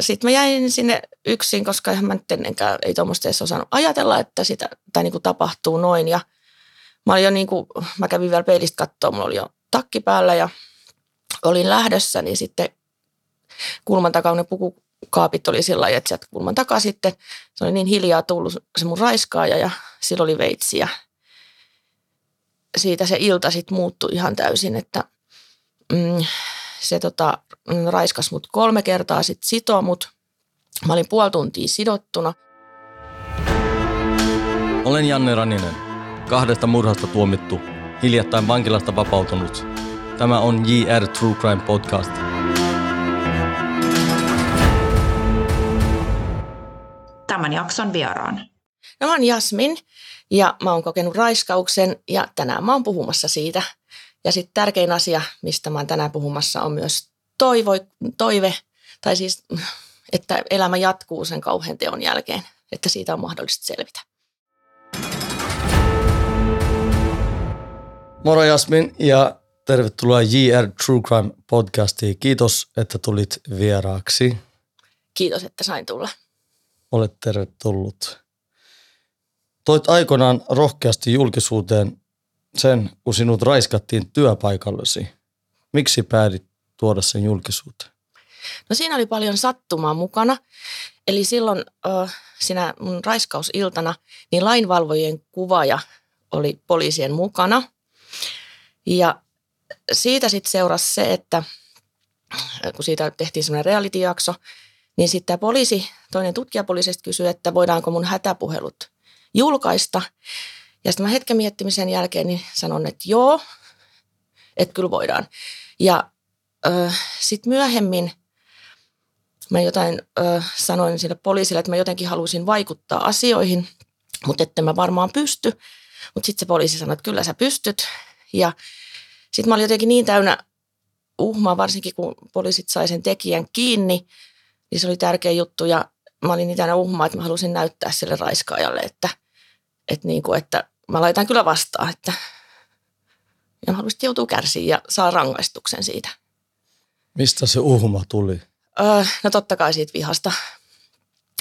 sitten mä jäin sinne yksin, koska mä nyt ennenkään ei tuommoista edes osannut ajatella, että sitä tai niin kuin tapahtuu noin. Ja mä olin jo niin kuin, mä kävin vielä peilistä katsoa, mulla oli jo takki päällä ja olin lähdössä, niin sitten kulman takaa ne pukukaapit oli sillä lailla, että sieltä kulman takaa sitten se oli niin hiljaa tullut se mun raiskaaja ja sillä oli veitsi ja siitä se ilta sitten muuttui ihan täysin, että mm, se tota, raiskas mut kolme kertaa, sitten sitoo mut. Mä olin puoli tuntia sidottuna. Olen Janne Raninen, kahdesta murhasta tuomittu, hiljattain vankilasta vapautunut. Tämä on JR True Crime Podcast. Tämän jakson vieraan. No mä oon Jasmin ja mä oon kokenut raiskauksen ja tänään mä oon puhumassa siitä – ja sitten tärkein asia, mistä mä tänään puhumassa, on myös toivo, toive, tai siis, että elämä jatkuu sen kauhean teon jälkeen, että siitä on mahdollista selvitä. Moro Jasmin ja tervetuloa JR True Crime podcastiin. Kiitos, että tulit vieraaksi. Kiitos, että sain tulla. Olet tervetullut. Toit aikoinaan rohkeasti julkisuuteen sen, kun sinut raiskattiin työpaikallasi? Miksi päädit tuoda sen julkisuuteen? No siinä oli paljon sattumaa mukana. Eli silloin äh, siinä mun raiskausiltana, niin lainvalvojien kuvaaja oli poliisien mukana. Ja siitä sitten seurasi se, että kun siitä tehtiin semmoinen reality-jakso, niin sitten tämä poliisi, toinen tutkijapoliisista kysyi, että voidaanko mun hätäpuhelut julkaista. Ja sitten mä hetken miettimisen jälkeen niin sanon, että joo, että kyllä voidaan. Ja sitten myöhemmin mä jotain ö, sanoin sille poliisille, että mä jotenkin halusin vaikuttaa asioihin, mutta että mä varmaan pysty. Mutta sitten se poliisi sanoi, että kyllä sä pystyt. Ja sitten mä olin jotenkin niin täynnä uhmaa, varsinkin kun poliisit sai sen tekijän kiinni, niin se oli tärkeä juttu. Ja mä olin niin täynnä uhmaa, että mä halusin näyttää sille raiskaajalle, että – että, niin kuin, että mä laitan kyllä vastaan, että ja haluaisit joutuu kärsiä ja saa rangaistuksen siitä. Mistä se uhma tuli? Öö, no totta kai siitä vihasta.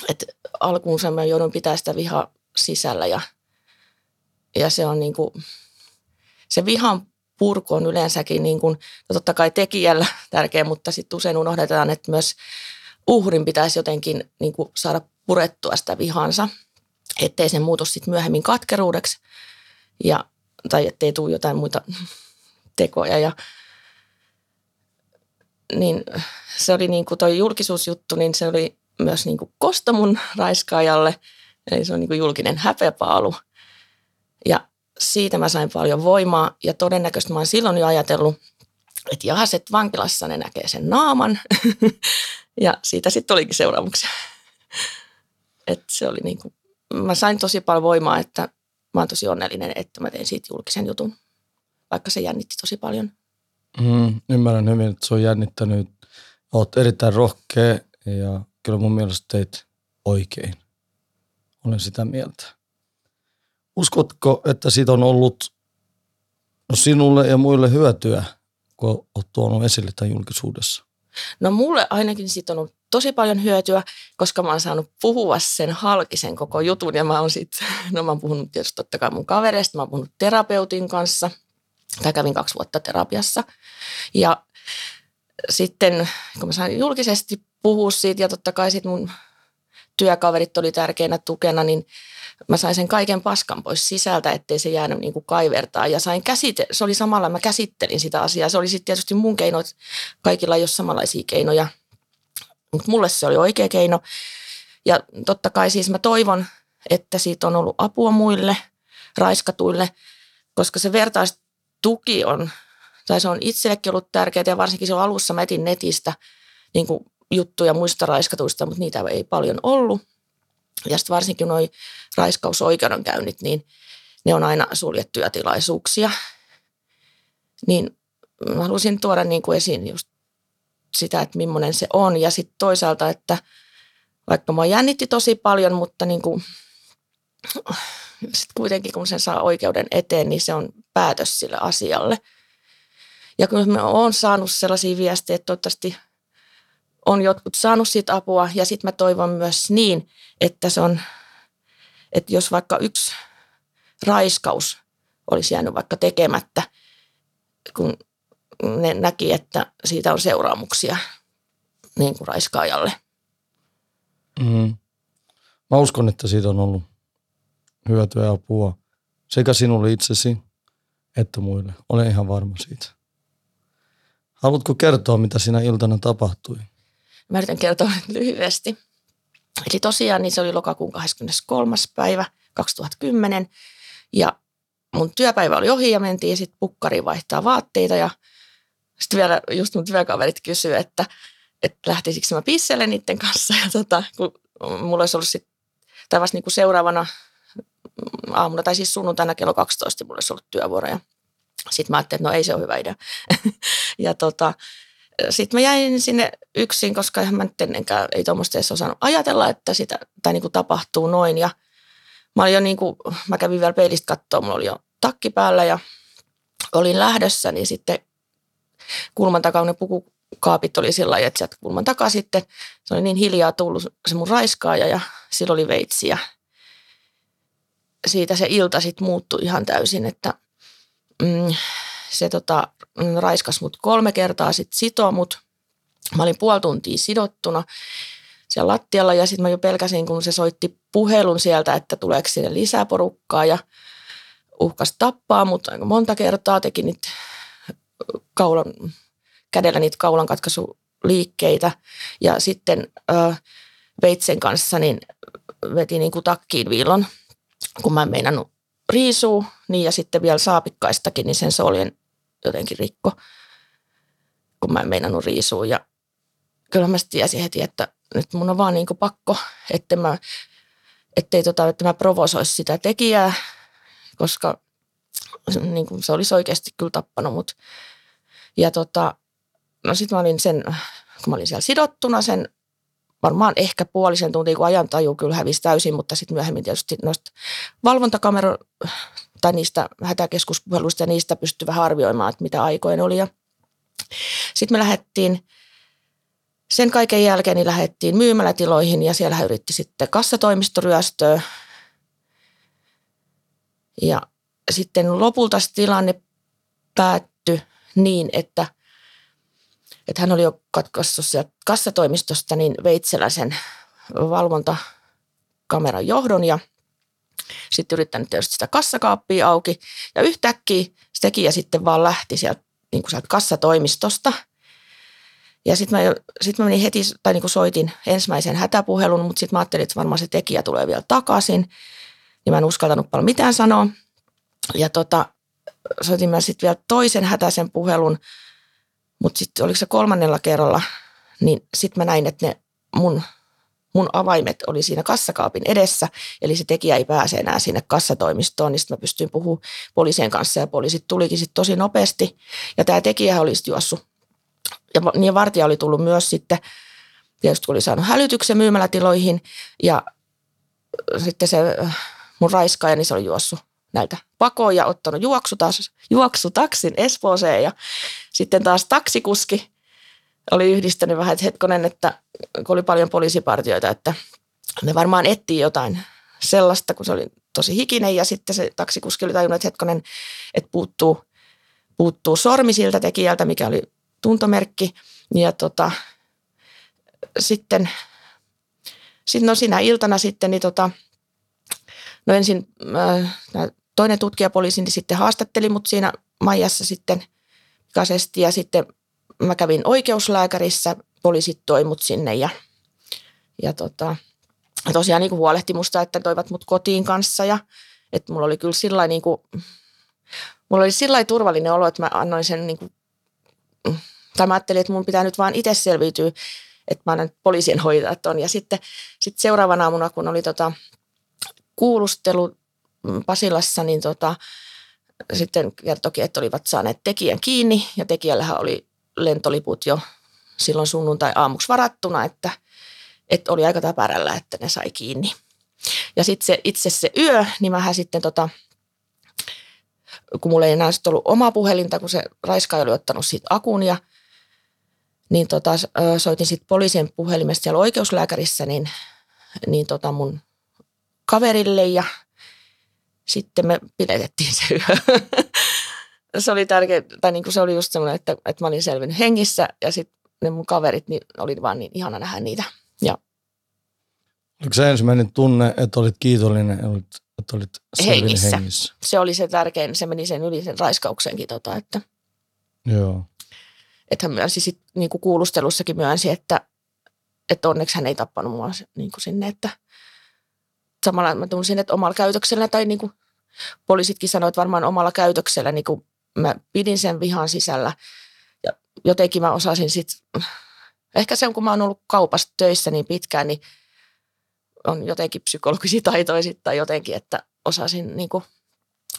Et alkuun mä joudun pitää sitä vihaa sisällä ja, ja se on niin kuin, se vihan purku on yleensäkin niin kuin, no totta kai tekijällä tärkeä, mutta sitten usein unohdetaan, että myös uhrin pitäisi jotenkin niin kuin saada purettua sitä vihansa – ettei se muutu sitten myöhemmin katkeruudeksi ja, tai ettei tule jotain muita tekoja. Ja, niin se oli niin kuin toi julkisuusjuttu, niin se oli myös niin kuin kosto mun raiskaajalle. Eli se on niin kuin julkinen häpeäpaalu. Ja siitä mä sain paljon voimaa ja todennäköisesti mä oon silloin jo ajatellut, että jahas, että vankilassa ne näkee sen naaman. ja siitä sitten olikin seuraamuksia. että se oli niin kuin mä sain tosi paljon voimaa, että mä oon tosi onnellinen, että mä tein siitä julkisen jutun, vaikka se jännitti tosi paljon. Mm, ymmärrän hyvin, että se on jännittänyt. Oot erittäin rohkea ja kyllä mun mielestä teit oikein. Olen sitä mieltä. Uskotko, että siitä on ollut no sinulle ja muille hyötyä, kun olet tuonut esille tämän julkisuudessa? No mulle ainakin siitä on ollut tosi paljon hyötyä, koska mä oon saanut puhua sen halkisen koko jutun ja mä oon sitten, no mä oon puhunut tietysti totta kai mun kavereista, mä oon puhunut terapeutin kanssa, tai kävin kaksi vuotta terapiassa ja sitten kun mä sain julkisesti puhua siitä ja totta kai sitten mun työkaverit oli tärkeänä tukena, niin mä sain sen kaiken paskan pois sisältä, ettei se jäänyt niin kuin kaivertaa. Ja sain käsite, se oli samalla, mä käsittelin sitä asiaa. Se oli sitten tietysti mun keino, että kaikilla ei ole samanlaisia keinoja mutta mulle se oli oikea keino. Ja totta kai siis mä toivon, että siitä on ollut apua muille raiskatuille, koska se vertaistuki on, tai se on itsellekin ollut tärkeää ja varsinkin silloin alussa mä etin netistä niin kuin juttuja muista raiskatuista, mutta niitä ei paljon ollut. Ja sitten varsinkin nuo raiskausoikeudenkäynnit, niin ne on aina suljettuja tilaisuuksia. Niin mä halusin tuoda niin kuin esiin just sitä, että millainen se on. Ja sitten toisaalta, että vaikka mä jännitti tosi paljon, mutta niin kuin, sit kuitenkin kun sen saa oikeuden eteen, niin se on päätös sille asialle. Ja kun mä oon saanut sellaisia viestejä, että toivottavasti on jotkut saanut siitä apua ja sitten mä toivon myös niin, että se on, että jos vaikka yksi raiskaus olisi jäänyt vaikka tekemättä, kun ne näki, että siitä on seuraamuksia niin kuin raiskaajalle. Mm. Mä uskon, että siitä on ollut hyötyä ja apua sekä sinulle itsesi että muille. Olen ihan varma siitä. Haluatko kertoa, mitä siinä iltana tapahtui? Mä yritän kertoa lyhyesti. Eli tosiaan niin se oli lokakuun 23. päivä 2010 ja mun työpäivä oli ohi ja mentiin sitten pukkariin vaihtaa vaatteita ja sitten vielä just mun työkaverit kysyivät, että, että lähtisikö mä pisselle niiden kanssa ja tota, kun mulla olisi ollut sitten, tai vasta niin kuin seuraavana aamuna tai siis sunnuntaina kello 12 mulla olisi ollut työvuoro ja sitten mä ajattelin, että no ei se ole hyvä idea. ja tota, sitten mä jäin sinne yksin, koska mä nyt ennenkään ei tuommoista edes osannut ajatella, että sitä tai niin kuin tapahtuu noin. Ja mä olin jo niin kuin, mä kävin vielä peilistä katsoa, mulla oli jo takki päällä ja olin lähdössä, niin sitten kulman takaa ne pukukaapit oli sillä lailla, että sieltä kulman takaa sitten se oli niin hiljaa tullut se mun raiskaaja ja sillä oli veitsi ja siitä se ilta sitten muuttui ihan täysin, että mm, se tota, mm, raiskas mut kolme kertaa, sitten sitoo mut. Mä olin puoli tuntia sidottuna siellä lattialla ja sitten mä jo pelkäsin, kun se soitti puhelun sieltä, että tuleeko sinne lisää porukkaa ja uhkas tappaa, mutta aika monta kertaa teki niitä kaulan, kädellä niitä kaulan katkaisuliikkeitä ja sitten ö, veitsen kanssa niin veti niin kuin takkiin viilon, kun mä en meinannut riisuu, niin ja sitten vielä saapikkaistakin, niin sen soljen jotenkin rikko, kun mä en meinannut riisua. Ja kyllä mä tiesin heti, että nyt mun on vaan niin kuin pakko, että mä, ettei tota, että mä provosoisi sitä tekijää, koska niin kuin se olisi oikeasti kyllä tappanut mut. Ja tota, no sit mä olin sen, kun mä olin siellä sidottuna sen varmaan ehkä puolisen tuntia, kun ajantaju kyllä hävisi täysin, mutta sitten myöhemmin tietysti noista valvontakamero tai niistä hätäkeskuspuheluista ja niistä pystyi vähän arvioimaan, että mitä aikojen oli. Sitten me lähdettiin, sen kaiken jälkeen niin lähdettiin myymälätiloihin ja siellä yritti sitten kassatoimistoryöstöä. Ja sitten lopulta tilanne päättyi niin, että että hän oli jo katkaissut sieltä kassatoimistosta niin Veitseläisen valvontakameran johdon ja sitten yrittänyt tietysti sitä kassakaappia auki ja yhtäkkiä se tekijä sitten vaan lähti sieltä, niin kuin sieltä kassatoimistosta. Ja sitten mä, sit mä menin heti, tai niin kuin soitin ensimmäisen hätäpuhelun, mutta sitten mä ajattelin, että varmaan se tekijä tulee vielä takaisin. Niin mä en uskaltanut paljon mitään sanoa. Ja tota, soitin mä sitten vielä toisen hätäisen puhelun, mutta sitten oliko se kolmannella kerralla, niin sitten mä näin, että ne mun, mun avaimet oli siinä kassakaapin edessä, eli se tekijä ei pääse enää sinne kassatoimistoon, niin sitten mä pystyin puhumaan poliisien kanssa ja poliisit tulikin sitten tosi nopeasti. Ja tämä tekijä oli sitten juossut, ja niin vartija oli tullut myös sitten, tietysti kun oli saanut hälytyksen myymälätiloihin. Ja sitten se mun raiskaaja, niin se oli juossut näiltä pakoon ja ottanut juoksutas, juoksutaksin Espooseen ja sitten taas taksikuski oli yhdistänyt vähän, että hetkonen, että kun oli paljon poliisipartioita, että ne varmaan etsii jotain sellaista, kun se oli tosi hikinen ja sitten se taksikuski oli tajunnut, että hetkonen, että puuttuu, puuttuu sormi siltä tekijältä, mikä oli tuntomerkki. Ja tota, sitten, sitten no sinä iltana sitten, niin tota, no ensin äh, toinen tutkijapoliisi niin sitten haastatteli mut siinä Maijassa sitten pikaisesti ja sitten mä kävin oikeuslääkärissä, poliisit toi mut sinne ja, ja tota, tosiaan niin kuin huolehti musta, että toivat mut kotiin kanssa ja että mulla oli kyllä sillä niin kuin, mulla oli sillä turvallinen olo, että mä annoin sen niin kuin, tai mä ajattelin, että mun pitää nyt vaan itse selviytyä, että mä annan poliisien hoitaa ton. Ja sitten sit seuraavana aamuna, kun oli tota, kuulustelu Pasilassa, niin tota, sitten kertokin, että olivat saaneet tekijän kiinni ja tekijällähän oli lentoliput jo silloin sunnuntai-aamuksi varattuna, että, että oli aika täpärällä, että ne sai kiinni. Ja sitten se, itse se yö, niin mähän sitten tota, kun mulla ei enää ollut omaa puhelinta, kun se raiskaaja oli ottanut siitä akun ja niin tota, soitin sitten poliisin puhelimesta siellä oikeuslääkärissä niin, niin tota mun kaverille ja sitten me piletettiin se yö. se oli tärkeä, tai niin kuin se oli just semmoinen, että, että mä olin selvinnyt hengissä ja sitten ne mun kaverit, niin oli vaan niin ihana nähdä niitä. Ja Oliko se ensimmäinen tunne, että olit kiitollinen, että olit hengissä. hengissä? Se oli se tärkein, se meni sen yli sen raiskauksenkin, tota, että, Joo. että hän myönsi sit, niin kuin kuulustelussakin myönsi, että, että onneksi hän ei tappanut mua niin kuin sinne, että samalla mä tunsin, että omalla käytöksellä tai niin kuin poliisitkin sanoivat varmaan omalla käytöksellä, niin kuin mä pidin sen vihan sisällä ja jotenkin mä osasin sitten, ehkä se on kun mä oon ollut kaupassa töissä niin pitkään, niin on jotenkin psykologisia taitoja tai jotenkin, että osasin, niin kuin,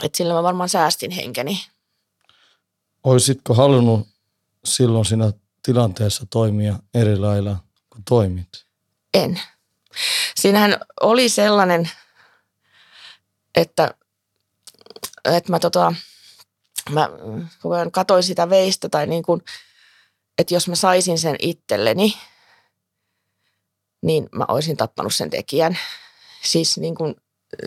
että sillä mä varmaan säästin henkeni. Olisitko halunnut silloin siinä tilanteessa toimia eri lailla kuin toimit? En. Siinähän oli sellainen, että, että mä, tota, mä katoin sitä veistä tai niin kuin, että jos mä saisin sen itselleni, niin mä olisin tappanut sen tekijän. Siis niin kuin,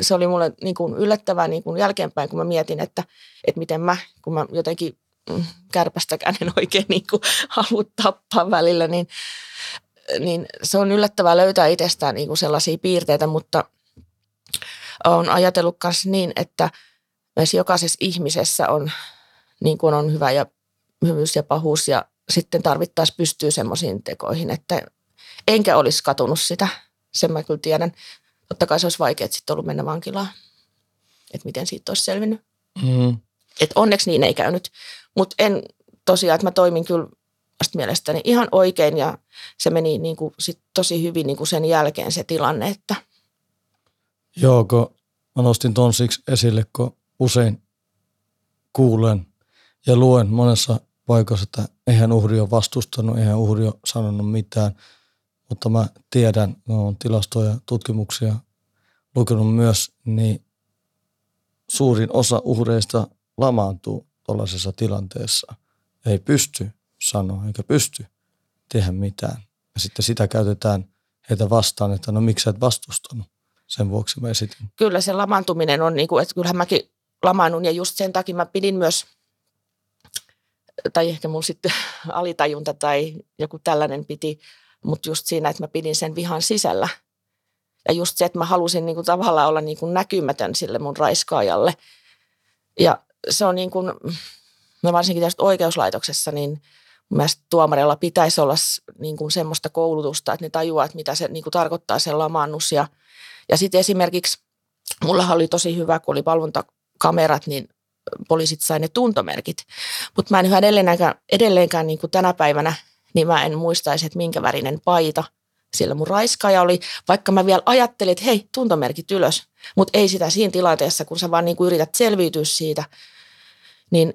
se oli mulle niin kuin yllättävää niin kuin jälkeenpäin, kun mä mietin, että, että miten mä, kun mä jotenkin mm, kärpästäkään en oikein niin kuin halua tappaa välillä, niin, niin se on yllättävää löytää itsestään niin kuin sellaisia piirteitä, mutta on ajatellut myös niin, että myös jokaisessa ihmisessä on, niin kuin on hyvä ja hyvyys ja pahuus ja sitten tarvittaisiin pystyy semmoisiin tekoihin, että enkä olisi katunut sitä. Sen mä kyllä tiedän. Totta kai se olisi vaikea sitten ollut mennä vankilaan. Että miten siitä olisi selvinnyt. Mm. Et onneksi niin ei käynyt. Mutta en tosiaan, että mä toimin kyllä mielestäni ihan oikein ja se meni niin kuin sit tosi hyvin niin kuin sen jälkeen se tilanne, että Joo, kun mä nostin ton siksi esille, kun usein kuulen ja luen monessa paikassa, että eihän uhri ole vastustanut, eihän uhri ole sanonut mitään – mutta mä tiedän, mä oon tilastoja ja tutkimuksia lukenut myös, niin suurin osa uhreista lamaantuu tuollaisessa tilanteessa. Ei pysty sanoa eikä pysty tehdä mitään. Ja sitten sitä käytetään heitä vastaan, että no miksi sä et vastustanut. Sen vuoksi mä esitin. Kyllä se lamaantuminen on, niin kuin, että kyllähän mäkin lamaannun ja just sen takia mä pidin myös, tai ehkä mun sitten alitajunta tai joku tällainen piti mutta just siinä, että mä pidin sen vihan sisällä. Ja just se, että mä halusin niin kuin tavallaan olla niin kuin näkymätön sille mun raiskaajalle. Ja se on niin kuin, no varsinkin tästä oikeuslaitoksessa, niin mielestäni tuomarilla pitäisi olla niin kuin semmoista koulutusta, että ne tajuaa, että mitä se niin kuin tarkoittaa se lamaannus. Ja, ja sitten esimerkiksi, mulla oli tosi hyvä, kun oli valvontakamerat, niin poliisit sai ne tuntomerkit. Mutta mä en yhä edelleenkään, edelleenkään niin kuin tänä päivänä – niin mä en muistaisi, että minkä värinen paita sillä mun raiskaaja oli, vaikka mä vielä ajattelin, että hei, tuntomerkit ylös, mutta ei sitä siinä tilanteessa, kun sä vaan niin kuin yrität selviytyä siitä, niin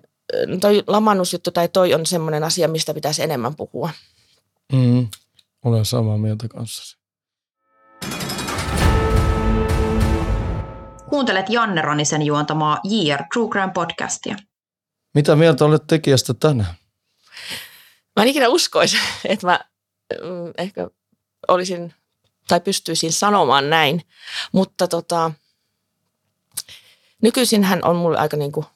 toi lamannusjuttu tai toi on semmoinen asia, mistä pitäisi enemmän puhua. Mm, olen samaa mieltä kanssasi. Kuuntelet Janne Ronisen juontamaa JR True Crime podcastia. Mitä mieltä olet tekijästä tänään? Mä en ikinä uskoisi, että mä mm, ehkä olisin tai pystyisin sanomaan näin, mutta tota, nykyisin hän on mulle aika niin kuin,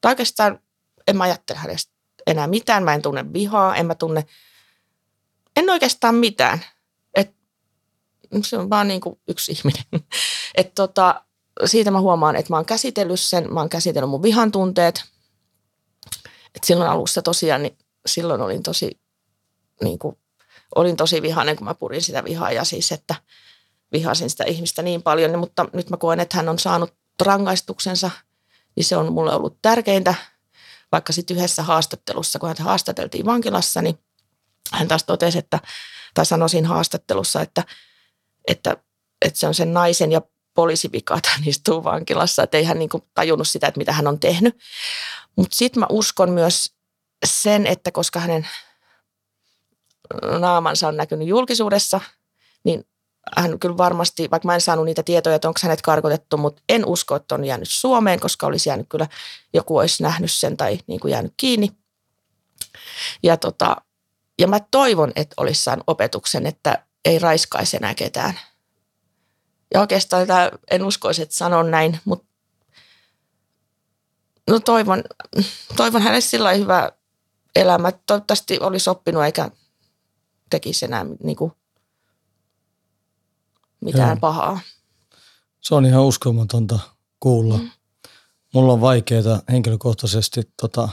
tai oikeastaan en mä ajattele hänestä enää mitään, mä en tunne vihaa, en mä tunne, en oikeastaan mitään. Et, se on vaan niin kuin yksi ihminen. Et tota, siitä mä huomaan, että mä oon käsitellyt sen, mä oon käsitellyt mun vihan tunteet. Et silloin alussa tosiaan niin silloin olin tosi, niin kuin, olin tosi vihainen, kun mä purin sitä vihaa ja siis, että vihasin sitä ihmistä niin paljon, mutta nyt mä koen, että hän on saanut rangaistuksensa, niin se on mulle ollut tärkeintä, vaikka sitten yhdessä haastattelussa, kun hän haastateltiin vankilassa, niin hän taas totesi, että, tai sanoi siinä haastattelussa, että, että, että se on sen naisen ja poliisivika, että hän istuu vankilassa, että ei hän niin kuin tajunnut sitä, että mitä hän on tehnyt. Mutta sitten mä uskon myös sen, että koska hänen naamansa on näkynyt julkisuudessa, niin hän kyllä varmasti, vaikka mä en saanut niitä tietoja, että onko hänet karkotettu, mutta en usko, että on jäänyt Suomeen, koska olisi jäänyt kyllä, joku olisi nähnyt sen tai niin kuin jäänyt kiinni. Ja tota, ja mä toivon, että olisi saanut opetuksen, että ei raiskaisi enää ketään. Ja oikeastaan tämä, en uskoisi, että sanon näin, mutta no toivon, toivon hänelle sillä hyvä elämä. Toivottavasti olisi oppinut eikä tekisi enää niin kuin mitään Joo. pahaa. Se on ihan uskomatonta kuulla. Mm. Mulla on vaikeaa henkilökohtaisesti tota,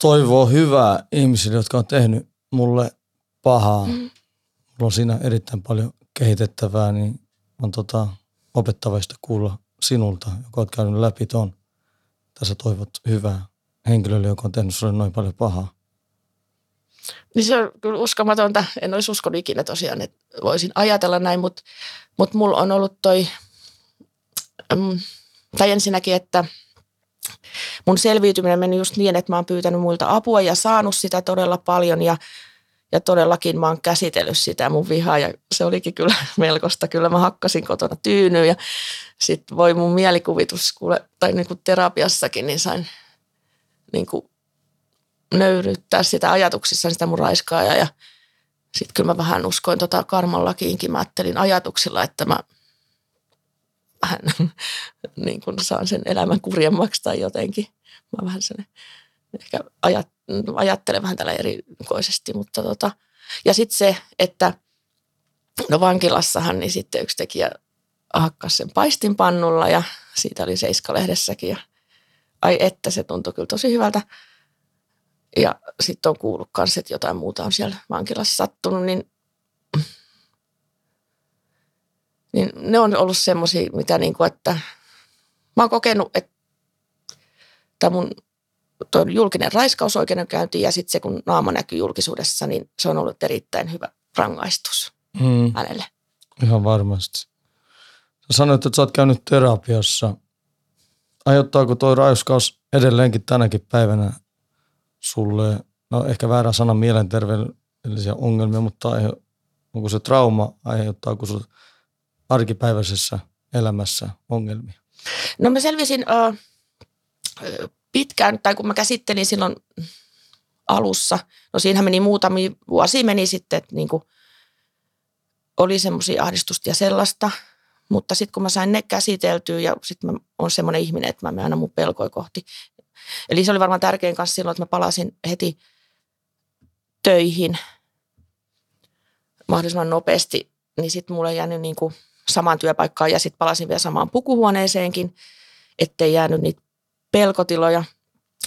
toivoa hyvää ihmisille, jotka on tehnyt mulle pahaa. Mm. Mulla on siinä erittäin paljon kehitettävää, niin on tota, opettavaista kuulla sinulta, joka olet käynyt läpi tuon. Tässä toivot hyvää henkilölle, joka on tehnyt sulle noin paljon pahaa. Niin se on kyllä uskomatonta. En olisi uskonut ikinä tosiaan, että voisin ajatella näin, mutta, mutta mulla on ollut toi, mm, tai ensinnäkin, että mun selviytyminen meni just niin, että mä oon pyytänyt muilta apua ja saanut sitä todella paljon ja, ja todellakin mä oon käsitellyt sitä mun vihaa ja se olikin kyllä melkoista. Kyllä mä hakkasin kotona tyynyä ja sitten voi mun mielikuvitus, kuule, tai niin kuin terapiassakin, niin sain niin kuin nöyryttää sitä ajatuksissa sitä mun raiskaajaa ja sitten kyllä mä vähän uskoin tota karmallakiinkin. Mä ajattelin ajatuksilla, että mä vähän niin kuin saan sen elämän kurjemmaksi tai jotenkin. Mä vähän sen ehkä ajat, ajattelen vähän tällä erikoisesti, mutta tota. Ja sitten se, että no vankilassahan niin sitten yksi tekijä hakkas sen paistinpannulla ja siitä oli Seiska-lehdessäkin ja ai että se tuntui kyllä tosi hyvältä. Ja sitten on kuullut myös, että jotain muuta on siellä vankilassa sattunut, niin, niin ne on ollut semmoisia, mitä niin kuin, että mä oon kokenut, että tämä mun tuo julkinen raiskausoikeudenkäynti ja sitten se, kun naama näkyy julkisuudessa, niin se on ollut erittäin hyvä rangaistus hmm. hänelle. Ihan varmasti. Sä sanoit, että sä oot käynyt terapiassa. Aiheuttaako tuo raiskaus edelleenkin tänäkin päivänä sulle, no ehkä väärä sana mielenterveellisiä ongelmia, mutta onko se trauma, aiheuttaako sinulle arkipäiväisessä elämässä ongelmia? No mä selvisin uh, pitkään, tai kun mä käsittelin silloin alussa, no siinähän meni muutamia vuosia meni sitten, että niin kuin oli semmoisia ahdistusta ja sellaista, mutta sitten kun mä sain ne käsiteltyä ja sitten mä oon semmoinen ihminen, että mä menen aina mun pelkoi kohti, Eli se oli varmaan tärkein kanssa silloin, että mä palasin heti töihin mahdollisimman nopeasti, niin sitten mulle jäänyt niin kuin samaan työpaikkaan ja sitten palasin vielä samaan pukuhuoneeseenkin, ettei jäänyt niitä pelkotiloja.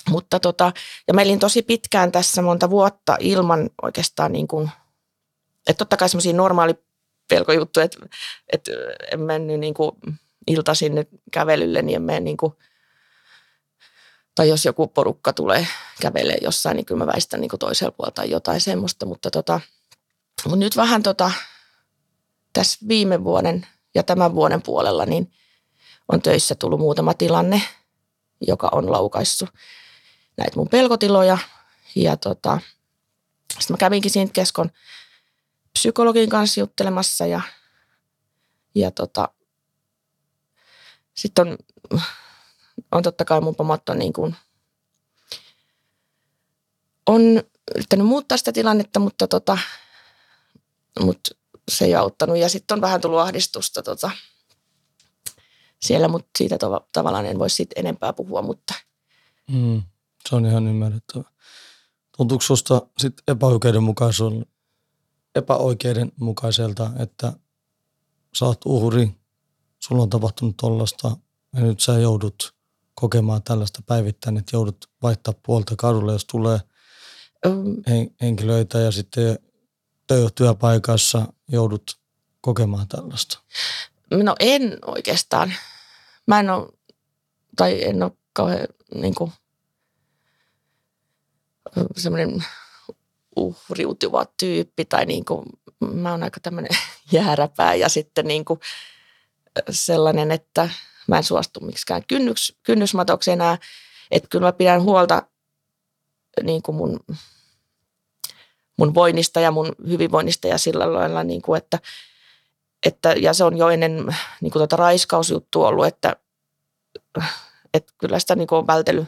Mutta tota, ja mä elin tosi pitkään tässä monta vuotta ilman oikeastaan niin kuin, että totta kai semmoisia normaali pelkojuttuja, että, että en mennyt niin kuin iltaisin kävelylle, niin en mene niin kuin – tai jos joku porukka tulee kävelee jossain, niin kyllä mä väistän niin toisella puolella tai jotain semmoista. Mutta, tota, mutta nyt vähän tota, tässä viime vuoden ja tämän vuoden puolella niin on töissä tullut muutama tilanne, joka on laukaissut näitä mun pelkotiloja. Ja tota, sitten mä kävinkin siinä keskon psykologin kanssa juttelemassa ja, ja tota, sitten on on totta kai mun pomot on, niin kuin, on yrittänyt muuttaa sitä tilannetta, mutta, tota, mutta se ei auttanut. Ja sitten on vähän tullut ahdistusta tota, siellä, mutta siitä to, tavallaan en voi siitä enempää puhua. Mutta. Mm, se on ihan ymmärrettävä. Tuntuuko sinusta sit epäoikeudenmukaiselta, että sä oot uhri, sulla on tapahtunut tollasta ja nyt sä joudut kokemaan tällaista päivittäin, että joudut vaihtaa puolta kadulle, jos tulee hen- henkilöitä ja sitten työpaikassa joudut kokemaan tällaista? No en oikeastaan. Mä en ole, tai en ole kauhean niin kuin, semmoinen uhriutuva tyyppi tai niin kuin, mä oon aika tämmöinen jääräpää ja sitten niin kuin sellainen, että – mä en suostu miksikään kynnys, kynnysmatoksi enää. Että kyllä mä pidän huolta niin kuin mun, mun voinnista ja mun hyvinvoinnista ja sillä lailla, niin kuin, että, että, ja se on jo ennen niin kuin tuota raiskausjuttu ollut, että, että kyllä sitä niin kuin on vältellyt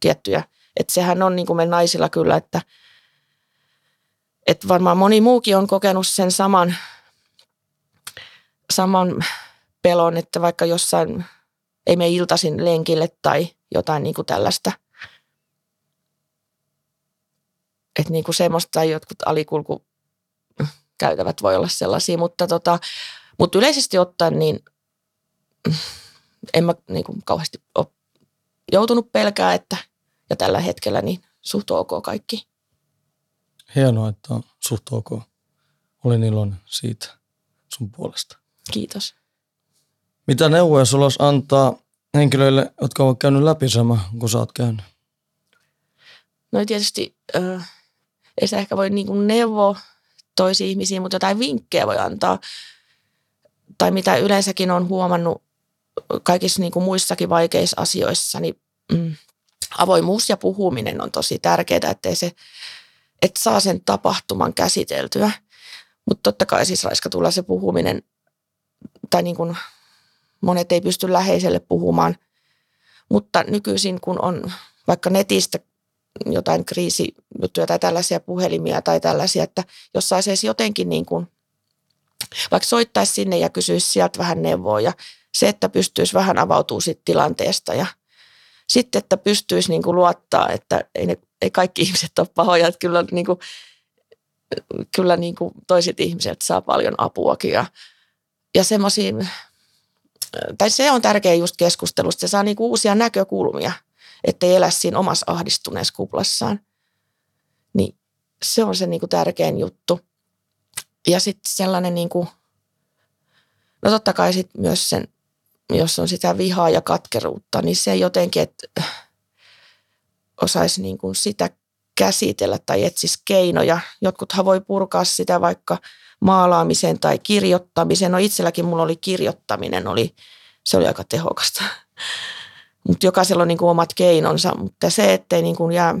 tiettyjä Että sehän on niin kuin me naisilla kyllä, että, että varmaan moni muukin on kokenut sen saman, saman pelon, että vaikka jossain ei mene iltaisin lenkille tai jotain niin kuin tällaista. Että niin kuin semmoista tai jotkut alikulkukäytävät voi olla sellaisia, mutta, tota, mutta yleisesti ottaen niin en mä niin kuin kauheasti ole joutunut pelkää, että ja tällä hetkellä niin suht ok kaikki. Hienoa, että on suht ok. Olen iloinen siitä sun puolesta. Kiitos. Mitä neuvoja sulla olisi antaa henkilöille, jotka ovat käynyt läpi sama kuin sä oot käynyt? No tietysti äh, ei sitä ehkä voi niin neuvo toisiin ihmisiin, mutta jotain vinkkejä voi antaa. Tai mitä yleensäkin on huomannut kaikissa niin kuin muissakin vaikeissa asioissa, niin mm, avoimuus ja puhuminen on tosi tärkeää, ettei se, että saa sen tapahtuman käsiteltyä. Mutta totta kai siis raiskatulla se puhuminen, tai niin kuin monet ei pysty läheiselle puhumaan. Mutta nykyisin, kun on vaikka netistä jotain kriisijuttuja tai tällaisia puhelimia tai tällaisia, että jos saisi edes jotenkin niin kuin, vaikka soittaisi sinne ja kysyisi sieltä vähän neuvoa ja se, että pystyisi vähän avautumaan siitä tilanteesta ja sitten, että pystyisi niin kuin luottaa, että ei, ne, ei kaikki ihmiset ole pahoja, että kyllä, niin kuin, kyllä niin kuin toiset ihmiset saa paljon apuakin ja, ja semmoisiin, tai se on tärkeä just keskustelusta, se saa niin kuin uusia näkökulmia, ettei elä siinä omassa ahdistuneessa kuplassaan. Niin se on se niin kuin tärkein juttu. Ja sitten sellainen, niin kuin, no totta kai sit myös sen jos on sitä vihaa ja katkeruutta, niin se jotenkin, että osaisi niin kuin sitä käsitellä tai etsisi keinoja. Jotkuthan voi purkaa sitä vaikka maalaamisen tai kirjoittamisen. No itselläkin mulla oli kirjoittaminen, oli, se oli aika tehokasta. Mutta jokaisella on niin kuin omat keinonsa, mutta se, ettei niin kuin jää,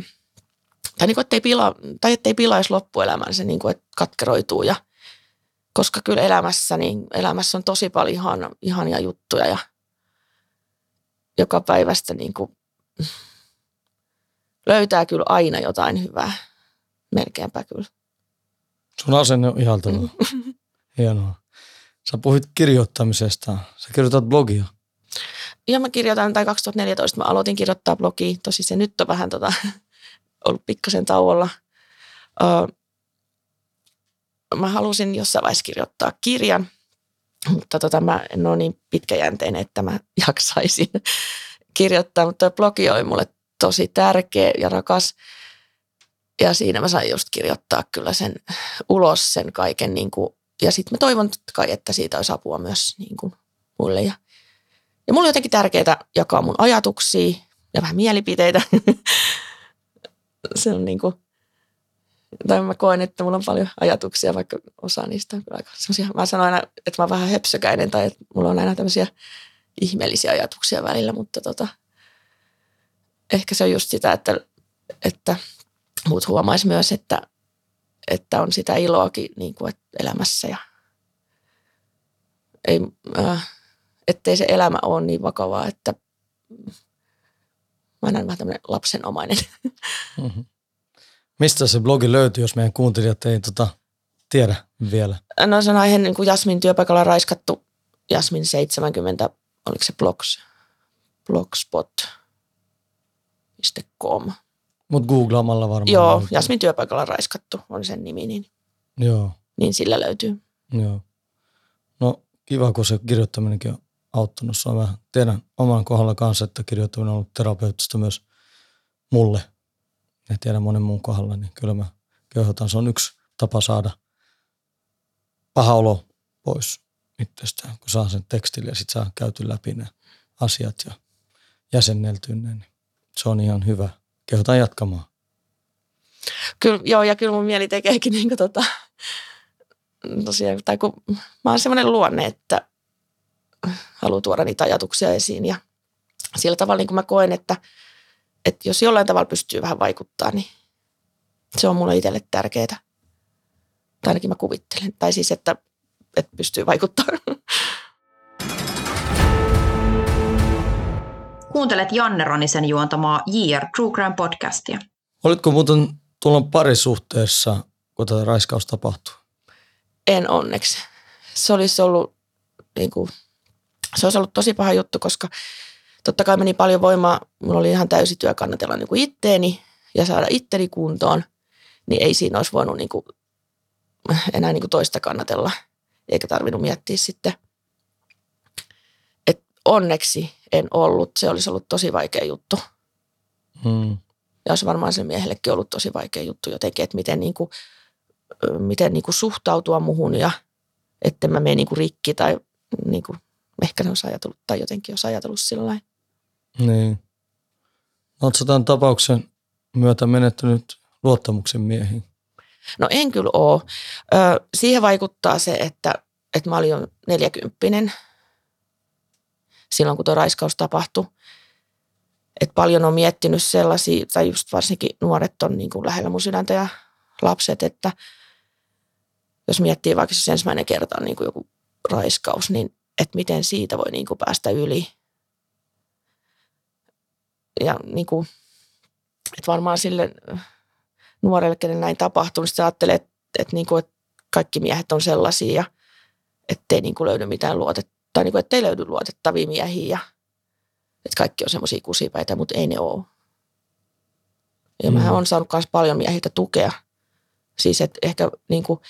tai, niin kuin, ettei, pila, tai ettei pilaisi loppuelämänsä, niin kuin, että katkeroituu ja koska kyllä elämässä, niin elämässä on tosi paljon ihan, ihania juttuja ja joka päivästä niin kuin löytää kyllä aina jotain hyvää. Melkeinpä kyllä. Sun asenne on ihaltava. Mm. Hienoa. Sä puhuit kirjoittamisesta. Sä kirjoitat blogia. Ja mä kirjoitan, tai 2014 mä aloitin kirjoittaa blogia. Tosi se nyt on vähän tota, ollut pikkasen tauolla. Ö, mä halusin jossain vaiheessa kirjoittaa kirjan, mutta tota, mä en ole niin pitkäjänteinen, että mä jaksaisin kirjoittaa, mutta blogi oli mulle tosi tärkeä ja rakas. Ja siinä mä sain just kirjoittaa kyllä sen ulos sen kaiken. Niin kuin, ja sitten mä toivon totta kai, että siitä olisi apua myös niin kuin mulle. Ja, ja mulle on jotenkin tärkeää jakaa mun ajatuksia ja vähän mielipiteitä. se on niin kuin, tai mä koen, että mulla on paljon ajatuksia, vaikka osa niistä on kyllä aika semmoisia. Mä sanon aina, että mä oon vähän höpsökäinen tai että mulla on aina tämmöisiä ihmeellisiä ajatuksia välillä, mutta tota, ehkä se on just sitä, että, että muut huomais myös, että, että on sitä iloakin niin kuin, että elämässä ja ei, äh, ettei se elämä ole niin vakavaa, että mä olen vähän tämmöinen lapsenomainen. Mm-hmm. Mistä se blogi löytyy, jos meidän kuuntelijat ei tota, tiedä vielä? No se on aihe niin kuin Jasmin työpaikalla raiskattu Jasmin 70, oliko se blogs, blogspot.com. Mutta googlaamalla varmaan. Joo, löytyy. Jasmin työpaikalla raiskattu on sen nimi, niin, Joo. niin sillä löytyy. Joo. No kiva, kun se kirjoittaminenkin on auttanut. On vähän teidän oman kohdalla kanssa, että kirjoittaminen on ollut terapeuttista myös mulle – ja tiedä monen muun kohdalla, niin kyllä mä kehotan. Se on yksi tapa saada paha olo pois itsestään, kun saa sen tekstille ja sitten saa käyty läpi ne asiat ja jäsenneltyä ne. Niin se on ihan hyvä. Kehotan jatkamaan. Kyllä, joo, ja kyllä mun mieli tekeekin niin kuin tota, tosiaan, tai kun mä oon semmoinen luonne, että haluan tuoda niitä ajatuksia esiin ja sillä tavalla niin kuin mä koen, että – että jos jollain tavalla pystyy vähän vaikuttaa, niin se on mulle itselle tärkeää. Tai ainakin mä kuvittelen. Tai siis, että, että pystyy vaikuttamaan. Kuuntelet Janne Ranisen juontamaa JR True Crime podcastia. Olitko muuten tuolla parisuhteessa, kun tätä raiskaus tapahtui? En onneksi. Se olisi ollut, niin kuin, se olisi ollut tosi paha juttu, koska totta kai meni paljon voimaa. Mulla oli ihan täysi työ kannatella niin kuin itteeni ja saada itteni kuntoon. Niin ei siinä olisi voinut niin kuin, enää niin kuin toista kannatella, eikä tarvinnut miettiä sitten. Onneksi en ollut. Se olisi ollut tosi vaikea juttu. Hmm. Ja olisi varmaan sen miehellekin ollut tosi vaikea juttu jotenkin, että miten, niin kuin, miten niin kuin suhtautua muhun ja että mä menen niin kuin rikki tai niin kuin, ehkä ne olisi ajatellut tai jotenkin olisi ajatellut sillä lailla. Niin. Oletko tämän tapauksen myötä menettänyt luottamuksen miehiin? No en kyllä ole. Ö, siihen vaikuttaa se, että, että mä olin jo neljäkymppinen silloin, kun tuo raiskaus tapahtui. Et paljon on miettinyt sellaisia, tai just varsinkin nuoret on niin kuin lähellä mun sydäntä ja lapset, että jos miettii vaikka se ensimmäinen kerta niin kuin joku raiskaus, niin että miten siitä voi niin kuin päästä yli. Ja niin kuin, että varmaan sille nuorelle, kenen näin tapahtuu, niin se ajattelee, että, että, niin kuin, että kaikki miehet on sellaisia ja ettei niin kuin löydy mitään luotet, tai niin kuin, ettei löydy luotettavia miehiä ja että kaikki on semmoisia kusipäitä, mutta ei ne ole. Ja mm. mä oon saanut myös paljon miehiltä tukea. Siis että ehkä niin kuin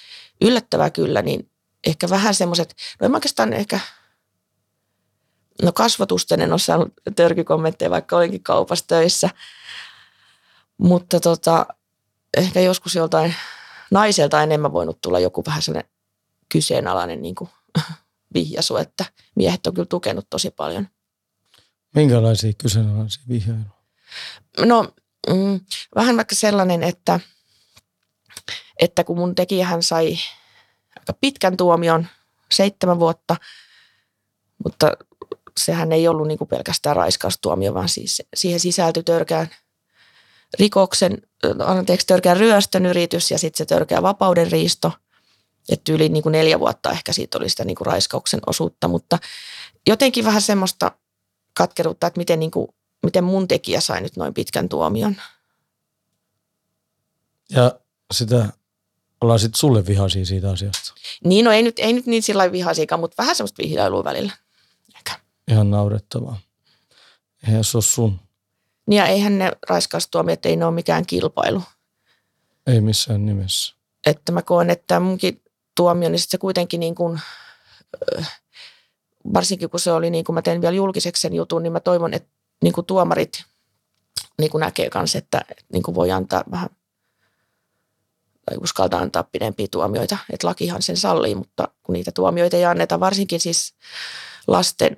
yllättävää kyllä, niin ehkä vähän semmoiset, no en oikeastaan ehkä, no kasvatusten en ole saanut törkykommentteja, vaikka olinkin kaupassa töissä. Mutta tota, ehkä joskus joltain naiselta enemmän voinut tulla joku vähän sellainen kyseenalainen niin kuin vihjasu, että miehet on kyllä tukenut tosi paljon. Minkälaisia kyseenalaisia vihjailuja? No mm, vähän vaikka sellainen, että, että kun mun tekijähän sai aika pitkän tuomion, seitsemän vuotta, mutta sehän ei ollut niin kuin pelkästään raiskaustuomio, vaan siis siihen sisältyi törkeän rikoksen, anteeksi, törkeän ryöstön yritys ja sitten se törkeä vapauden riisto. Että yli niin kuin neljä vuotta ehkä siitä oli sitä niin kuin raiskauksen osuutta, mutta jotenkin vähän semmoista katkeruutta, että miten, niin kuin, miten mun tekijä sai nyt noin pitkän tuomion. Ja sitä ollaan sitten sulle vihaisia siitä asiasta. Niin, no ei nyt, ei nyt niin sillä vihaisiakaan, mutta vähän semmoista vihjailua välillä. Ehkä. Ihan naurettavaa. Eihän se ole sun. Niin ja eihän ne raiskaustuomiot, ei ne ole mikään kilpailu. Ei missään nimessä. Että mä koen, että munkin tuomio, niin sit se kuitenkin niin kuin, varsinkin kun se oli niin kuin mä tein vielä julkiseksi sen jutun, niin mä toivon, että niin kuin tuomarit niin kuin näkee myös, että niin kuin voi antaa vähän tai uskaltaa antaa pidempiä tuomioita. Että lakihan sen sallii, mutta kun niitä tuomioita ei anneta, varsinkin siis lasten,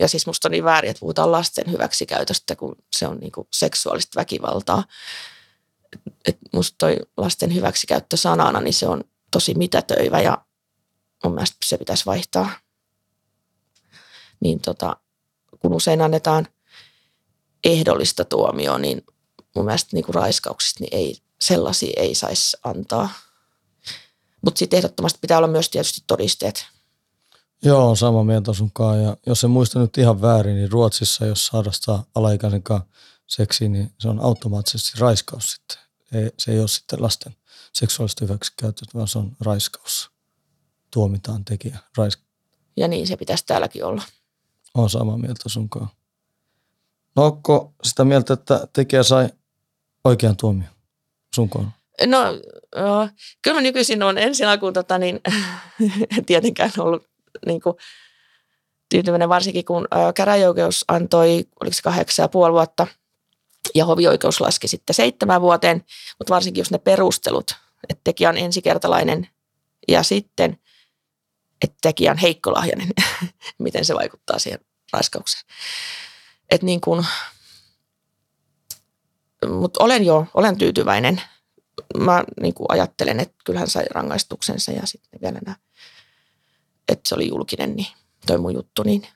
ja siis musta on niin väärin, että puhutaan lasten hyväksikäytöstä, kun se on niin kuin seksuaalista väkivaltaa. Et musta toi lasten hyväksikäyttö sanana, niin se on tosi mitätöivä ja mun mielestä se pitäisi vaihtaa. Niin tota, kun usein annetaan ehdollista tuomioa, niin mun mielestä niin kuin raiskauksista niin ei, sellaisia ei saisi antaa. Mutta sitten ehdottomasti pitää olla myös tietysti todisteet. Joo, on sama mieltä sunkaan. Ja jos en muista nyt ihan väärin, niin Ruotsissa, jos harrastaa alaikäisen seksiä, niin se on automaattisesti raiskaus sitten. Ei, se ei ole sitten lasten seksuaalista hyväksikäytöstä, vaan se on raiskaus. Tuomitaan tekijä. Rais... Ja niin se pitäisi täälläkin olla. On sama mieltä sunkaan. No onko sitä mieltä, että tekijä sai oikean tuomion sunkaan? No, kyllä mä nykyisin on ensin alkuun tota, niin, tietenkään ollut niin kuin, tyytyväinen, varsinkin kun ää, käräjäoikeus antoi, oliko se kahdeksan ja puoli vuotta, ja hovioikeus laski sitten seitsemän vuoteen, mutta varsinkin jos ne perustelut, että tekijä on ensikertalainen ja sitten, että tekijä on heikkolahjainen, miten se vaikuttaa siihen raiskaukseen. Että niin kuin, mutta olen jo, olen tyytyväinen. Mä niin kuin ajattelen, että kyllähän sai rangaistuksensa ja sitten vielä nämä, että se oli julkinen, niin toi mun juttu, niin,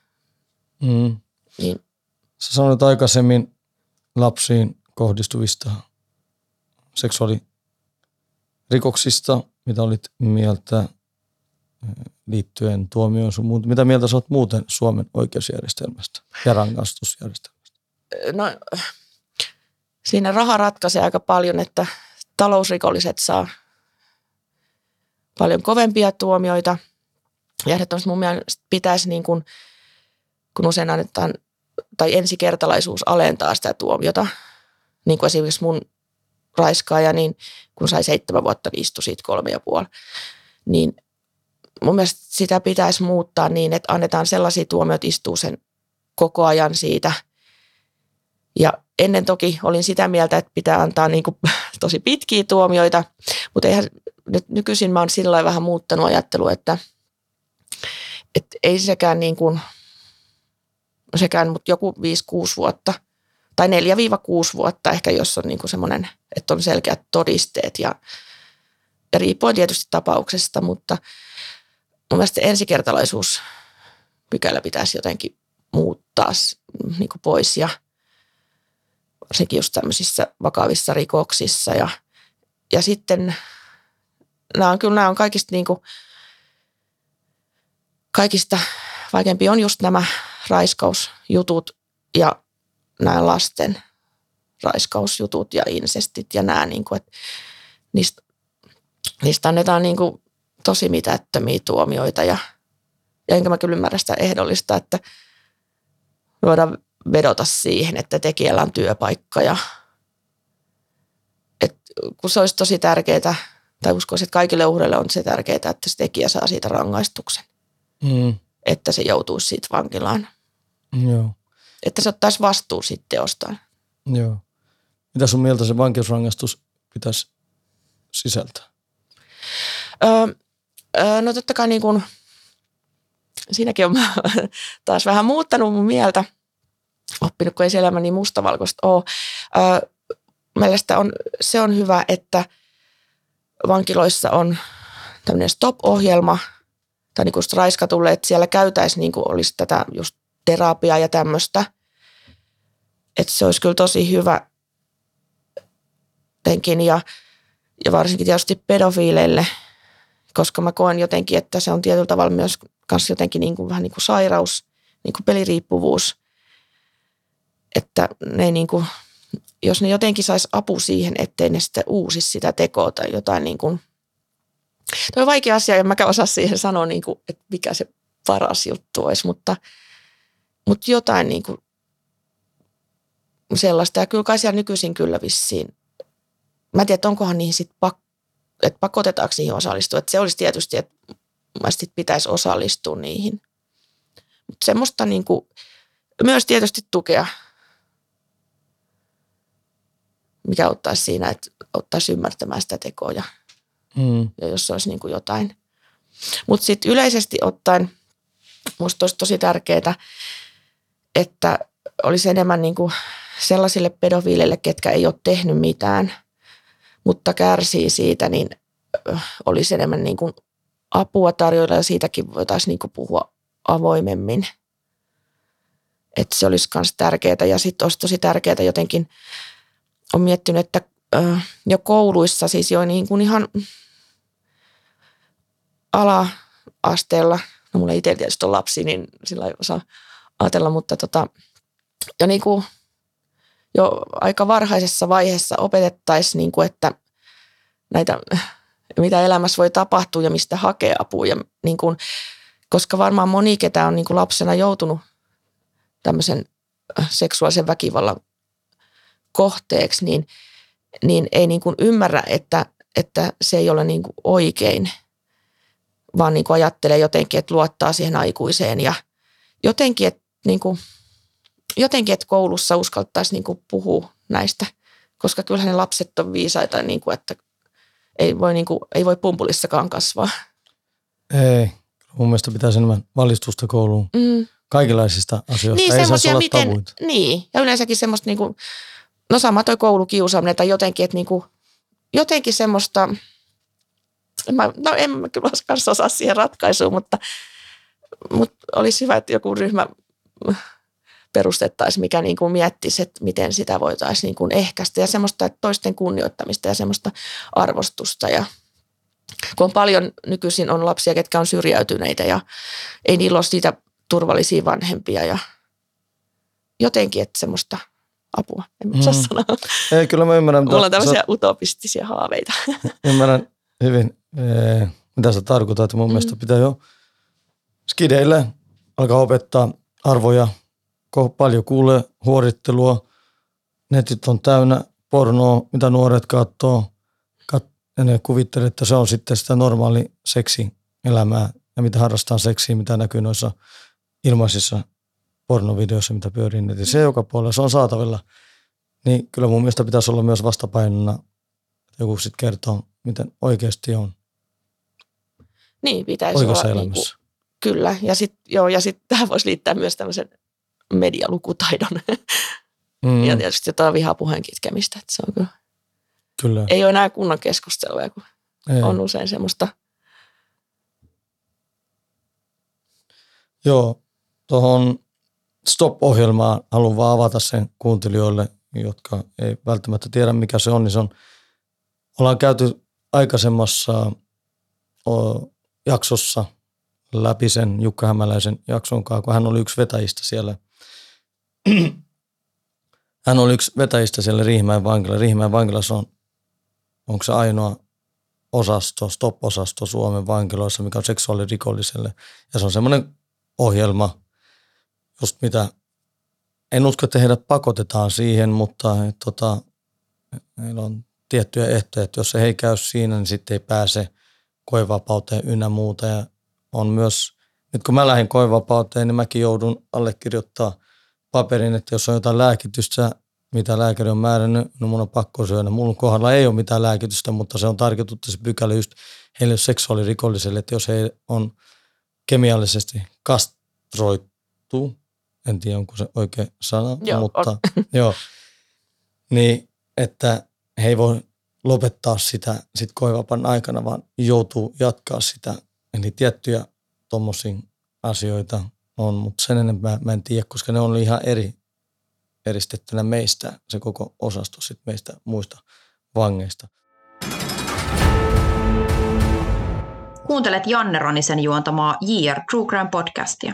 Mm. niin Sä sanoit aikaisemmin lapsiin kohdistuvista seksuaalirikoksista, mitä olit mieltä. liittyen tuomioon sun muuta. Mitä mieltä sä oot muuten Suomen oikeusjärjestelmästä ja rangaistusjärjestelmästä? No, siinä raha ratkaisee aika paljon, että talousrikolliset saa paljon kovempia tuomioita. Ja ehdottomasti mun mielestä pitäisi, niin kuin, kun usein annetaan, tai ensikertalaisuus alentaa sitä tuomiota, niin kuin esimerkiksi mun raiskaaja, niin kun sai seitsemän vuotta, niin istui siitä kolme ja puoli. Niin mun mielestä sitä pitäisi muuttaa niin, että annetaan sellaisia tuomioita, istuu sen koko ajan siitä. Ja ennen toki olin sitä mieltä, että pitää antaa niin kuin tosi pitkiä tuomioita, mutta eihän, nyt nykyisin mä oon sillä vähän muuttanut ajattelua, että, että ei sekään niin kuin, sekään, mutta joku 5-6 vuotta tai 4-6 vuotta ehkä, jos on niin kuin semmoinen, että on selkeät todisteet. Ja, ja riippuen tietysti tapauksesta, mutta mun mielestä ensikertalaisuus pykälä pitäisi jotenkin muuttaa niin kuin pois ja sekin just tämmöisissä vakavissa rikoksissa. Ja, ja sitten nämä on, kyllä nämä on kaikista niin kuin, kaikista vaikeampi on just nämä raiskausjutut ja nämä lasten raiskausjutut ja insestit ja nämä, niin kuin, että niistä, niistä annetaan niin kuin tosi mitättömiä tuomioita ja, ja enkä mä kyllä ymmärrä sitä ehdollista, että voidaan vedota siihen, että tekijällä on työpaikka ja et kun se olisi tosi tärkeää, tai uskoisin, että kaikille uhreille on se tärkeää, että se tekijä saa siitä rangaistuksen. Mm. Että se joutuisi siitä vankilaan. Joo. Että se ottaisi vastuun siitä teostaan. Joo. Mitä sun mieltä se vankeusrangaistus pitäisi sisältää? Öö, öö, no totta kai niin kun, siinäkin on taas vähän muuttanut mun mieltä. Oppinut, kun ei se elämä niin mustavalkoista ole. Öö, mielestäni on, se on hyvä, että vankiloissa on tämmöinen stop-ohjelma, tai niin kuin raiskatulle, että siellä käytäisiin niin kuin olisi tätä just terapiaa ja tämmöistä. Että se olisi kyllä tosi hyvä jotenkin ja, ja varsinkin tietysti pedofiileille, koska mä koen jotenkin, että se on tietyllä tavalla myös kanssa jotenkin niin kuin, vähän niin kuin sairaus, niin kuin peliriippuvuus, että ne niin kuin, jos ne jotenkin sais apu siihen, ettei ne sitten uusi sitä tekoa tai jotain niin kuin, Tuo on vaikea asia, en mäkään osaa siihen sanoa, niin kuin, että mikä se paras juttu olisi, mutta, mutta jotain niin kuin sellaista. Ja kyllä kai siellä nykyisin kyllä vissiin. Mä en tiedä, onkohan niihin sitten pak, että pakotetaanko niihin osallistua. Että se olisi tietysti, että sit pitäisi osallistua niihin. Mutta semmoista niin kuin, myös tietysti tukea, mikä ottaisi siinä, että ottaisi ymmärtämään sitä tekoa ja mm. ja jos olisi niin kuin jotain. Mutta sitten yleisesti ottaen minusta olisi tosi tärkeää, että olisi enemmän niin kuin sellaisille pedofiileille, ketkä ei ole tehnyt mitään, mutta kärsii siitä, niin olisi enemmän niin kuin apua tarjoilla ja siitäkin voitaisiin niin kuin puhua avoimemmin. Että se olisi myös tärkeää ja sitten olisi tosi tärkeää jotenkin, on miettinyt, että jo kouluissa, siis jo niin kuin ihan ala-asteella, no mulla itse tietysti on lapsi, niin sillä ei osaa ajatella, mutta tota, jo, niin kuin, jo aika varhaisessa vaiheessa opetettaisiin, niin kuin, että näitä, mitä elämässä voi tapahtua ja mistä hakea apua. Ja niin kuin, koska varmaan moni, ketä on niin kuin lapsena joutunut tämmöisen seksuaalisen väkivallan kohteeksi, niin, niin ei niin kuin ymmärrä, että, että se ei ole niin kuin oikein – vaan niin kuin ajattelee jotenkin, että luottaa siihen aikuiseen ja jotenkin, että, niin kuin, jotenkin, että koulussa uskaltaisi niin kuin puhua näistä, koska kyllähän ne lapset on viisaita, niin kuin, että ei voi, niin kuin, ei voi pumpulissakaan kasvaa. Ei, mun mielestä pitäisi enemmän valistusta kouluun. Mm. Kaikenlaisista asioista. Niin, ei saa miten, tabuita. Niin, ja yleensäkin semmoista, niin kuin, no sama toi koulukiusaaminen tai jotenkin, että niin kuin, jotenkin semmoista – Mä, no en mä kyllä osaa siihen ratkaisuun, mutta, mutta olisi hyvä, että joku ryhmä perustettaisiin, mikä niin kuin miettisi, että miten sitä voitaisiin niin kuin ehkäistä ja semmoista että toisten kunnioittamista ja semmoista arvostusta ja kun on paljon nykyisin on lapsia, ketkä on syrjäytyneitä ja ei niillä ole niitä turvallisia vanhempia ja jotenkin, että semmoista apua, en Mm. sanoa. Ei, kyllä mä ymmärrän, Mulla on tämmöisiä sä, utopistisia haaveita. ymmärrän hyvin, ee, mitä sä tarkoitat. että Mun Mm. mielestä pitää jo skideille alkaa opettaa arvoja. Paljon kuulee huorittelua. Netit on täynnä pornoa, mitä nuoret katsoo. Kat- ja ne kuvittelee, että se on sitten sitä normaali seksi-elämää ja mitä harrastaa seksiä, mitä näkyy noissa ilmaisissa pornovideoissa, mitä pyörii netissä. Se joka puolella, se on saatavilla. Niin kyllä mun mielestä pitäisi olla myös vastapainona, että joku sitten kertoo, miten oikeasti on niin, pitäisi oikeassa olla elämässä. Niin kuin, kyllä. Ja sitten joo, ja sit tähän voisi liittää myös tämmöisen medialukutaidon mm, ja tietysti jotain vihapuheen kitkemistä. Että se on kyllä, kyllä. ei ole enää kunnon keskustelua, kun Ei. on usein semmoista. Joo, tuohon Stop-ohjelmaan haluan vaan avata sen kuuntelijoille, jotka ei välttämättä tiedä mikä se on, niin se on, ollaan käyty aikaisemmassa jaksossa läpi sen Jukka Hämäläisen jakson kanssa, kun hän oli yksi vetäjistä siellä. Hän oli yksi vetäjistä siellä Riihimäen vankila. Riihimäen vankilassa on, onko se ainoa osasto, stop-osasto Suomen vankiloissa, mikä on seksuaalirikolliselle. Ja se on semmoinen ohjelma, just mitä, en usko, että heidät pakotetaan siihen, mutta et, tota, meillä on tiettyjä ehtoja, että jos he ei käy siinä, niin sitten ei pääse koevapauteen ynnä muuta. Ja on myös, nyt kun mä lähdin koevapauteen, niin mäkin joudun allekirjoittaa paperin, että jos on jotain lääkitystä, mitä lääkäri on määrännyt, no mun on pakko syödä. Mulla kohdalla ei ole mitään lääkitystä, mutta se on tarkoitettu se pykälä just heille seksuaalirikolliselle, että jos he on kemiallisesti kastroitu, en tiedä onko se oikea sana, Joo, mutta joo, niin että he ei voi lopettaa sitä sit koevapan aikana, vaan joutuu jatkaa sitä. Eli tiettyjä tuommoisia asioita on, mutta sen enempää mä en tiedä, koska ne on ihan eri eristettynä meistä, se koko osasto sit meistä muista vangeista. Kuuntelet Janne Ronisen juontamaa JR True Crime podcastia.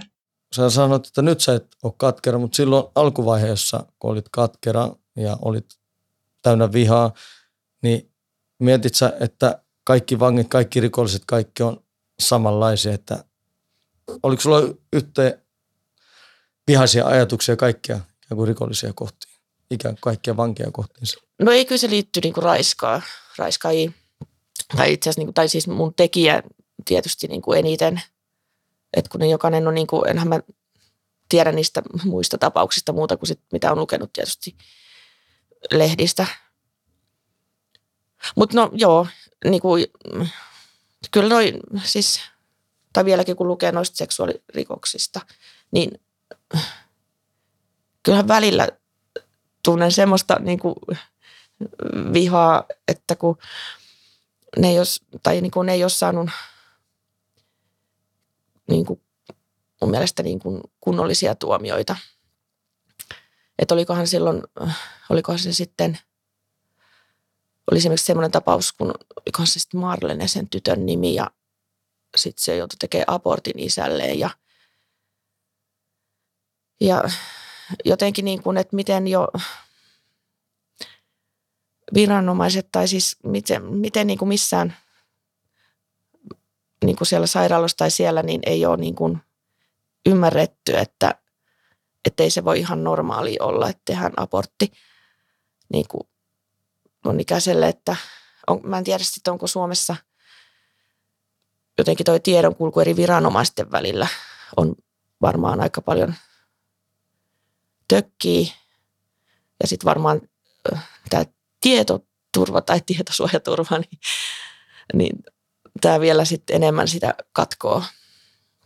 Sä sanoit, että nyt sä et ole katkera, mutta silloin alkuvaiheessa, kun olit katkera ja olit täynnä vihaa, niin mietit sä, että kaikki vangit, kaikki rikolliset, kaikki on samanlaisia, että oliko sulla yhteen vihaisia ajatuksia kaikkia ikään kuin rikollisia kohtiin, ikään kuin kaikkia vankia kohtiin? No ei kyllä se liittyy niinku raiskaa, raiskaajiin. Tai itse asiassa, niinku, tai siis mun tekijä tietysti niinku eniten. Että kun ne jokainen on, niinku, enhän mä tiedä niistä muista tapauksista muuta kuin sit, mitä on lukenut tietysti lehdistä. Mutta no joo, niinku, mm, kyllä noi siis, tai vieläkin kun lukee noista seksuaalirikoksista, niin kyllähän välillä tunnen semmoista niin kuin vihaa, että kun ne ei olisi, tai niin kuin ne ei ole saanut niin kuin mun mielestä niin kuin kunnollisia tuomioita. Että olikohan silloin, olikohan se sitten, oli esimerkiksi semmoinen tapaus, kun olikohan se sitten Marlene sen tytön nimi ja sitten se joutui tekemään abortin isälleen ja, ja jotenkin niin kuin, että miten jo viranomaiset tai siis miten, miten niin kuin missään niin kuin siellä sairaalassa tai siellä niin ei ole niin kuin ymmärretty, että ei se voi ihan normaali olla, että tehdään abortti niin kuin on ikäiselle, että on, mä en tiedä sitten, onko Suomessa jotenkin toi tiedonkulku eri viranomaisten välillä on varmaan aika paljon tökkii ja sitten varmaan tämä tietoturva tai tietosuojaturva, niin, niin tämä vielä sitten enemmän sitä katkoo.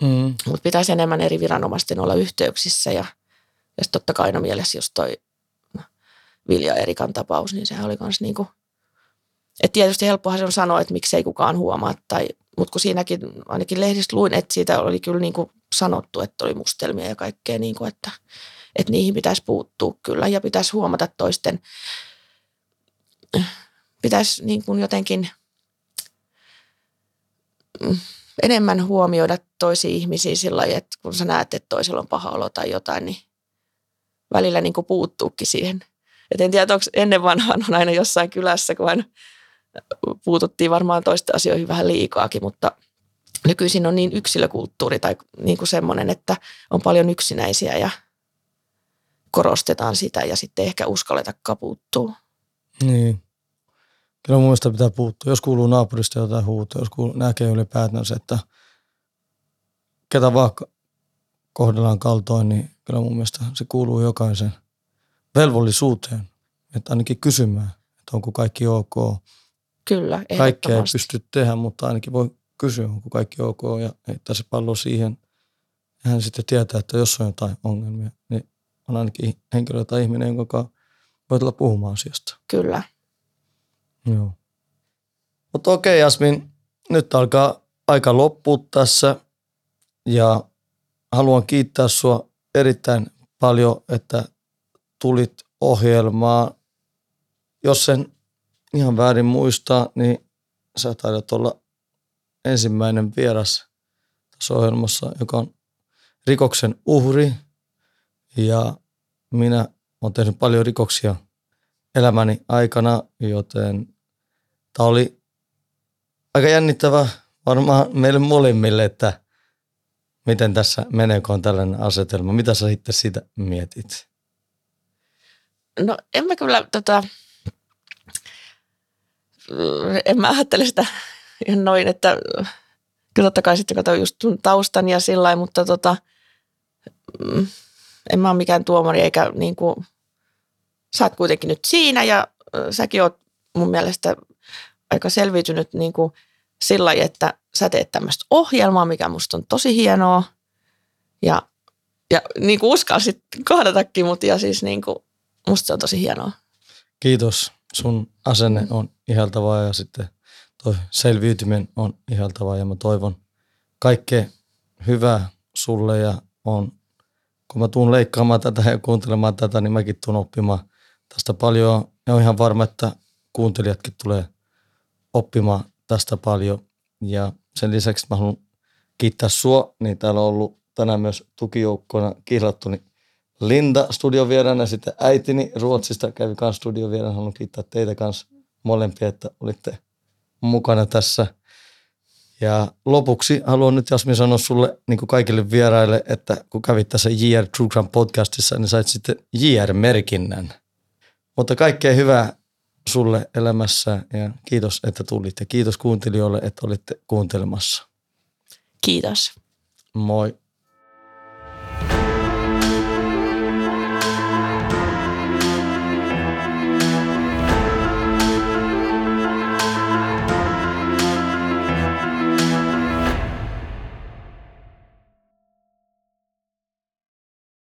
Mm. Mutta pitäisi enemmän eri viranomaisten olla yhteyksissä ja, ja sit totta kai aina mielessä just toi Vilja Erikan tapaus, niin sehän oli kans niinku, että tietysti helppohan se on sanoa, että miksei kukaan huomaa, tai, mutta kun siinäkin ainakin lehdistä luin, että siitä oli kyllä niinku sanottu, että oli mustelmia ja kaikkea, niinku, että, että niihin pitäisi puuttua kyllä ja pitäisi huomata toisten, pitäisi niin kuin jotenkin mm, enemmän huomioida toisia ihmisiä sillä lailla, että kun sä näet, että toisella on paha olo tai jotain, niin välillä niin kuin puuttuukin siihen. Et en tiedä, onko ennen vanhaan on aina jossain kylässä, kun aina puututtiin varmaan toisten asioihin vähän liikaakin, mutta nykyisin on niin yksilökulttuuri tai niin kuin semmoinen, että on paljon yksinäisiä ja korostetaan sitä ja sitten ehkä uskalletakaan puuttuu. Niin. Kyllä mielestä pitää puuttua. Jos kuuluu naapurista jotain huutoa, jos kuuluu, näkee ylipäätänsä, että ketä vaan kohdellaan kaltoin, niin kyllä mun mielestä se kuuluu jokaisen velvollisuuteen. Että ainakin kysymään, että onko kaikki ok. Kyllä, Kaikkea ei pysty tehdä, mutta ainakin voi kysyä, onko kaikki ok ja heittää se pallo siihen. Ja hän sitten tietää, että jos on jotain ongelmia, niin on ainakin henkilö tai ihminen, jonka voi tulla puhumaan asiasta. Kyllä. Joo. Mutta okei Jasmin, nyt alkaa aika loppua tässä ja haluan kiittää sua erittäin paljon, että tulit ohjelmaan. Jos sen ihan väärin muistaa, niin sä taidat olla ensimmäinen vieras tässä ohjelmassa, joka on rikoksen uhri. Ja minä olen tehnyt paljon rikoksia elämäni aikana, joten tämä oli aika jännittävä varmaan meille molemmille, että miten tässä menee, kun on tällainen asetelma. Mitä sä sitten siitä mietit? No en mä kyllä tota, en mä ajattele sitä noin, että kyllä totta kai sitten katsoin just taustan ja sillä mutta tota, mm, en mä ole mikään tuomari eikä niin kuin, sä oot kuitenkin nyt siinä ja säkin oot mun mielestä aika selviytynyt niin kuin sillä että sä teet tämmöistä ohjelmaa, mikä musta on tosi hienoa. Ja, ja niin kuin uskalsit kohdatakin mut ja siis niin kuin, musta se on tosi hienoa. Kiitos. Sun asenne on ihaltavaa ja sitten toi selviytyminen on ihaltavaa ja mä toivon kaikkea hyvää sulle ja on, kun mä tuun leikkaamaan tätä ja kuuntelemaan tätä, niin mäkin tuun oppimaan tästä paljon ja on ihan varma, että kuuntelijatkin tulee oppimaan tästä paljon ja sen lisäksi mä haluan kiittää sua, niin täällä on ollut tänään myös tukijoukkona kihlattu, niin Linda studiovieraana sitten äitini Ruotsista kävi kanssa studiovieraana. Haluan kiittää teitä kanssa molempia, että olitte mukana tässä. Ja lopuksi haluan nyt Jasmin sanoa sulle niin kuin kaikille vieraille, että kun kävit tässä JR True Crime podcastissa, niin sait sitten JR-merkinnän. Mutta kaikkea hyvää sulle elämässä ja kiitos, että tulit ja kiitos kuuntelijoille, että olitte kuuntelemassa. Kiitos. Moi.